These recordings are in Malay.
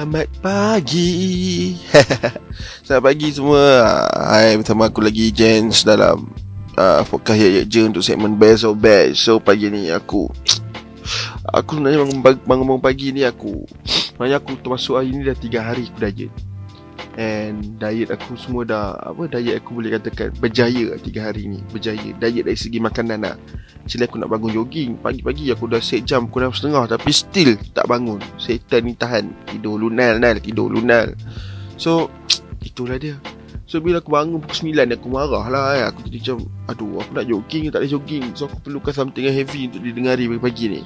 Selamat pagi. Selamat pagi semua. Hai bersama aku lagi Jens dalam uh, Podcast Yak Je untuk segmen Best of Best. So pagi ni aku Aku sebenarnya bangun, bangun pagi ni aku Sebenarnya aku termasuk hari ni dah 3 hari aku diet And diet aku semua dah Apa diet aku boleh katakan Berjaya 3 hari ni. Berjaya. Diet dari segi makanan lah. Actually aku nak bangun jogging Pagi-pagi aku dah set jam Pukul 6.30 Tapi still tak bangun. Setan ni tahan. Tidur lunal nal. Tidur lunal. So Itulah dia. So bila aku bangun pukul 9 Aku marah lah eh. Aku jadi macam Aduh aku nak jogging Tak ada jogging. So aku perlukan something yang heavy Untuk didengari pagi-pagi ni.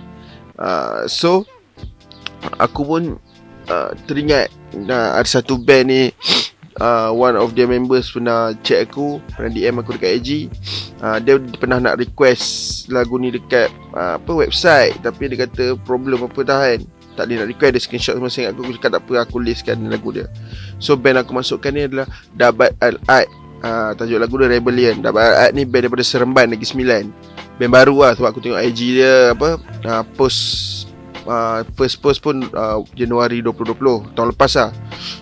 Uh, So Aku pun uh, Teringat uh, Ada satu band ni uh, one of their members pernah chat aku pernah DM aku dekat IG uh, dia pernah nak request lagu ni dekat uh, apa website tapi dia kata problem apa tahan tak boleh nak request dia screenshot semua singkat aku cakap tak apa aku listkan lagu dia. So band aku masukkan ni adalah Dabat Al-Ad. Uh, tajuk lagu dia Rebellion. Dabat Al-Ad ni band daripada Seremban Negeri Sembilan. Band baru lah sebab aku tengok IG dia apa uh, post uh, first post pun uh, Januari 2020 tahun lepas lah.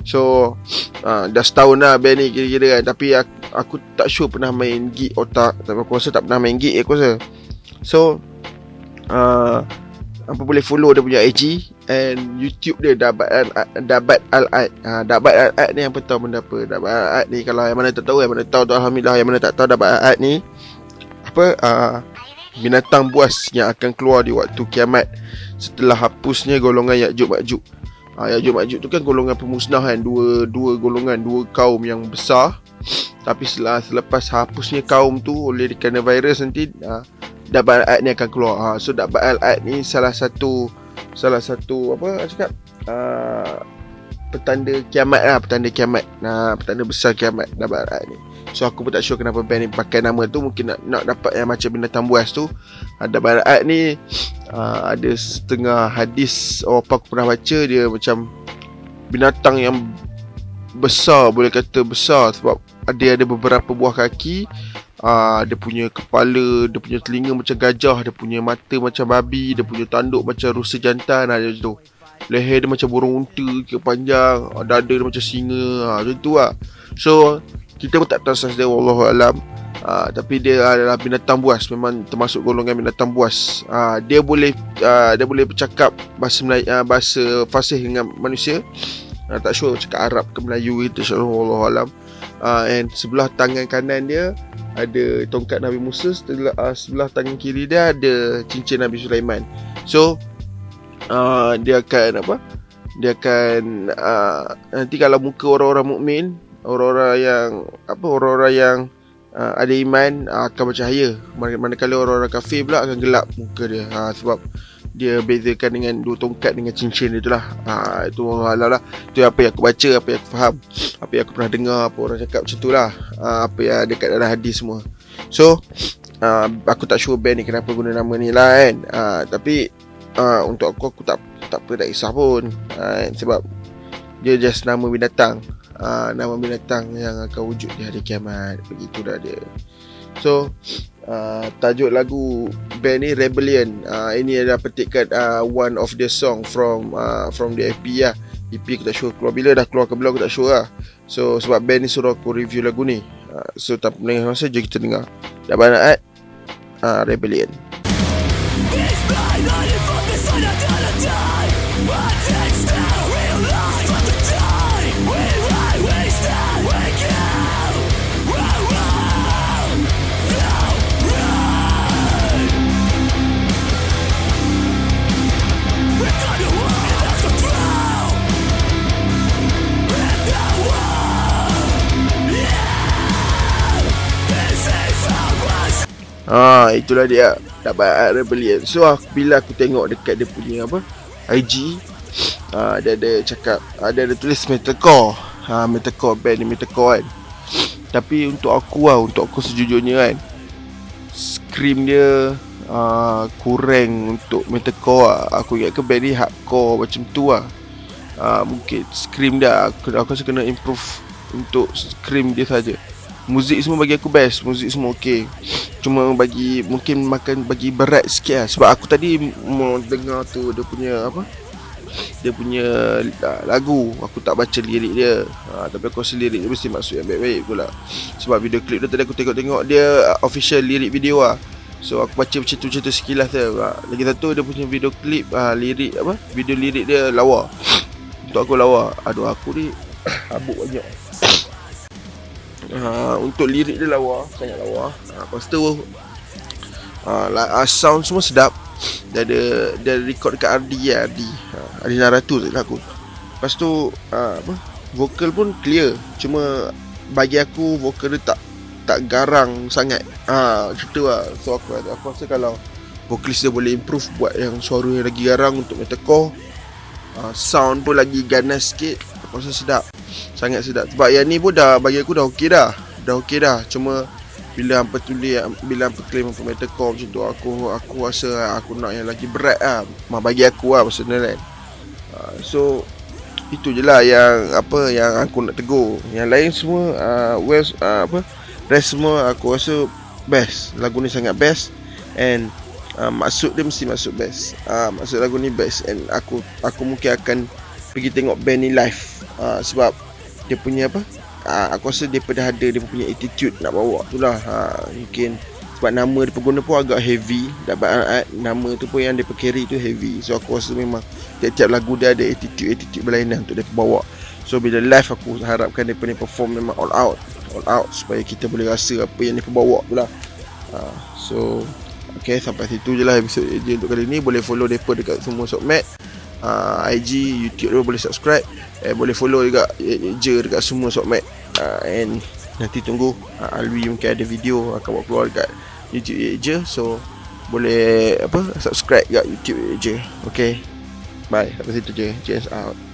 So uh, dah setahun lah band ni kira-kira kan. Tapi aku, aku tak sure pernah main gig otak. Tapi aku rasa tak pernah main gig aku rasa. So uh, apa boleh follow dia punya IG and YouTube dia dapat dapat al ad ha, dapat al ad ni apa tahu benda apa. Dapat al ni kalau yang mana tak tahu yang mana tahu tu alhamdulillah yang mana tak tahu dapat al ad ni apa uh, binatang buas yang akan keluar di waktu kiamat setelah hapusnya golongan Ya'juj Ma'juj. Ha, Ya'juj Ma'juj tu kan golongan pemusnahan dua dua golongan dua kaum yang besar. Tapi setelah selepas hapusnya kaum tu oleh kerana virus nanti ha, dapat al ni akan keluar. Ha, so dapat al ni salah satu salah satu apa cakap uh, petanda kiamat lah petanda kiamat. Nah, petanda besar kiamat dapat al ni. So aku pun tak sure kenapa band ni pakai nama tu Mungkin nak, nak dapat yang macam binatang buas tu Ada barat ni uh, Ada setengah hadis Oh apa aku pernah baca Dia macam Binatang yang Besar boleh kata besar Sebab dia ada beberapa buah kaki. Uh, Dia punya kepala Dia punya telinga macam gajah Dia punya mata macam babi Dia punya tanduk macam rusa jantan ada macam tu. Leher dia macam burung unta ke panjang Dada dia macam singa ha, tu lah So kita pun tak tahu asas dia wallahu alam. Uh, tapi dia adalah binatang buas. Memang termasuk golongan binatang buas. Uh, dia boleh uh, dia boleh bercakap bahasa Melayu uh, bahasa fasih dengan manusia. Uh, tak sure cakap Arab ke Melayu itu insyaallah alam. Uh, and sebelah tangan kanan dia ada tongkat Nabi Musa sebelah, uh, sebelah tangan kiri dia ada cincin Nabi Sulaiman. So uh, dia akan apa? Dia akan uh, nanti kalau muka orang-orang mukmin orang-orang yang apa orang-orang yang uh, ada iman uh, akan bercahaya. Manakala orang-orang kafir pula akan gelap muka dia. Ha, sebab dia bezakan dengan dua tongkat dengan cincin itu lah. Ha, itu Allah lah. Itu apa yang aku baca apa yang aku faham apa yang aku pernah dengar apa orang cakap macam tu lah. Ha, apa yang ada kat dalam hadis semua. So uh, aku tak sure band ni kenapa guna nama ni lah kan? Ha, tapi uh, untuk aku aku tak tak apa tak kisah pun. Ha, sebab dia just nama binatang uh, nama binatang yang akan wujud di hari kiamat. Begitulah dia. So uh, tajuk lagu band ni Rebellion. Uh, ini adalah petikan uh, one of the song from uh, from the EP lah EP aku tak sure keluar. Bila dah keluar ke belum aku tak sure lah. So sebab band ni suruh aku review lagu ni. Uh, so tak pernah masa je kita dengar. Dah banyak uh, Rebellion. It's Ah, itulah dia dapat rebellion. So aku, bila aku tengok dekat dia punya apa? IG ah dia ada cakap ada ah, ada tulis metalcore. Ha metalcore band ni metalcore kan. Tapi untuk aku lah, untuk aku sejujurnya kan Scream dia uh, kurang untuk metalcore lah. Aku ingat ke band ni hardcore macam tu lah uh, Mungkin scream dia aku, aku rasa kena improve untuk scream dia saja. Muzik semua bagi aku best Muzik semua okey. Cuma bagi Mungkin makan bagi berat sikit lah. Sebab aku tadi Mau dengar tu Dia punya apa? Dia punya lagu. Aku tak baca lirik dia. Uh, tapi aku rasa lirik dia mesti maksud yang baik-baik pula. Sebab video klip dia tadi aku tengok-tengok dia official lirik video lah. So aku baca macam tu macam tu sekilas dia. Uh, lagi satu dia punya video klip uh, lirik apa? Video lirik dia lawa. Untuk aku lawa. Aduh aku ni habuk banyak uh, untuk lirik dia lawa sangat lawa. Uh, lepas tu uh, uh, sound semua sedap. Dia ada dia record dekat RD ya RD uh, RD Naratu tak aku. Lepas tu uh, apa vokal pun clear. Cuma bagi aku vokal dia tak tak garang sangat. Ah uh, gitu lah. So aku, aku rasa kalau vokalis dia boleh improve buat yang suara yang lagi garang untuk metalcore uh, sound pun lagi ganas sikit aku rasa sedap sangat sedap. Sebab yang ni pun dah bagi aku dah okey dah. Dah okey dah. Cuma bila hampa tulis bila hampa claim hampa metalcore macam tu aku aku rasa aku nak yang lagi berat lah. Mah bagi aku lah personal kan. Uh, so itu je lah yang apa yang aku nak tegur. Yang lain semua uh, well uh, apa rest semua aku rasa best. Lagu ni sangat best and uh, maksud dia mesti masuk best. Uh, maksud lagu ni best and aku aku mungkin akan pergi tengok band ni live. Uh, sebab dia punya apa uh, aku rasa dia dah ada dia punya attitude nak bawa tu lah. Uh, mungkin sebab nama dia pengguna pun agak heavy. Dapat uh, nama tu pun yang dia carry tu heavy. So aku rasa memang tiap-tiap lagu dia ada attitude-attitude berlainan untuk dia bawa. So bila live aku harapkan dia punya perform memang all out all out supaya kita boleh rasa apa yang dia bawa tu lah. Uh, so Okay sampai situ je lah episode je untuk kali ni. Boleh follow mereka dekat semua sokmat. Uh, IG, YouTube boleh subscribe eh, Boleh follow juga je dekat semua sokmat. Uh, And nanti tunggu uh, Alwi mungkin ada video akan buat keluar dekat YouTube je. So boleh apa subscribe dekat YouTube je. Okay? Bye. Sampai situ je. Cheers out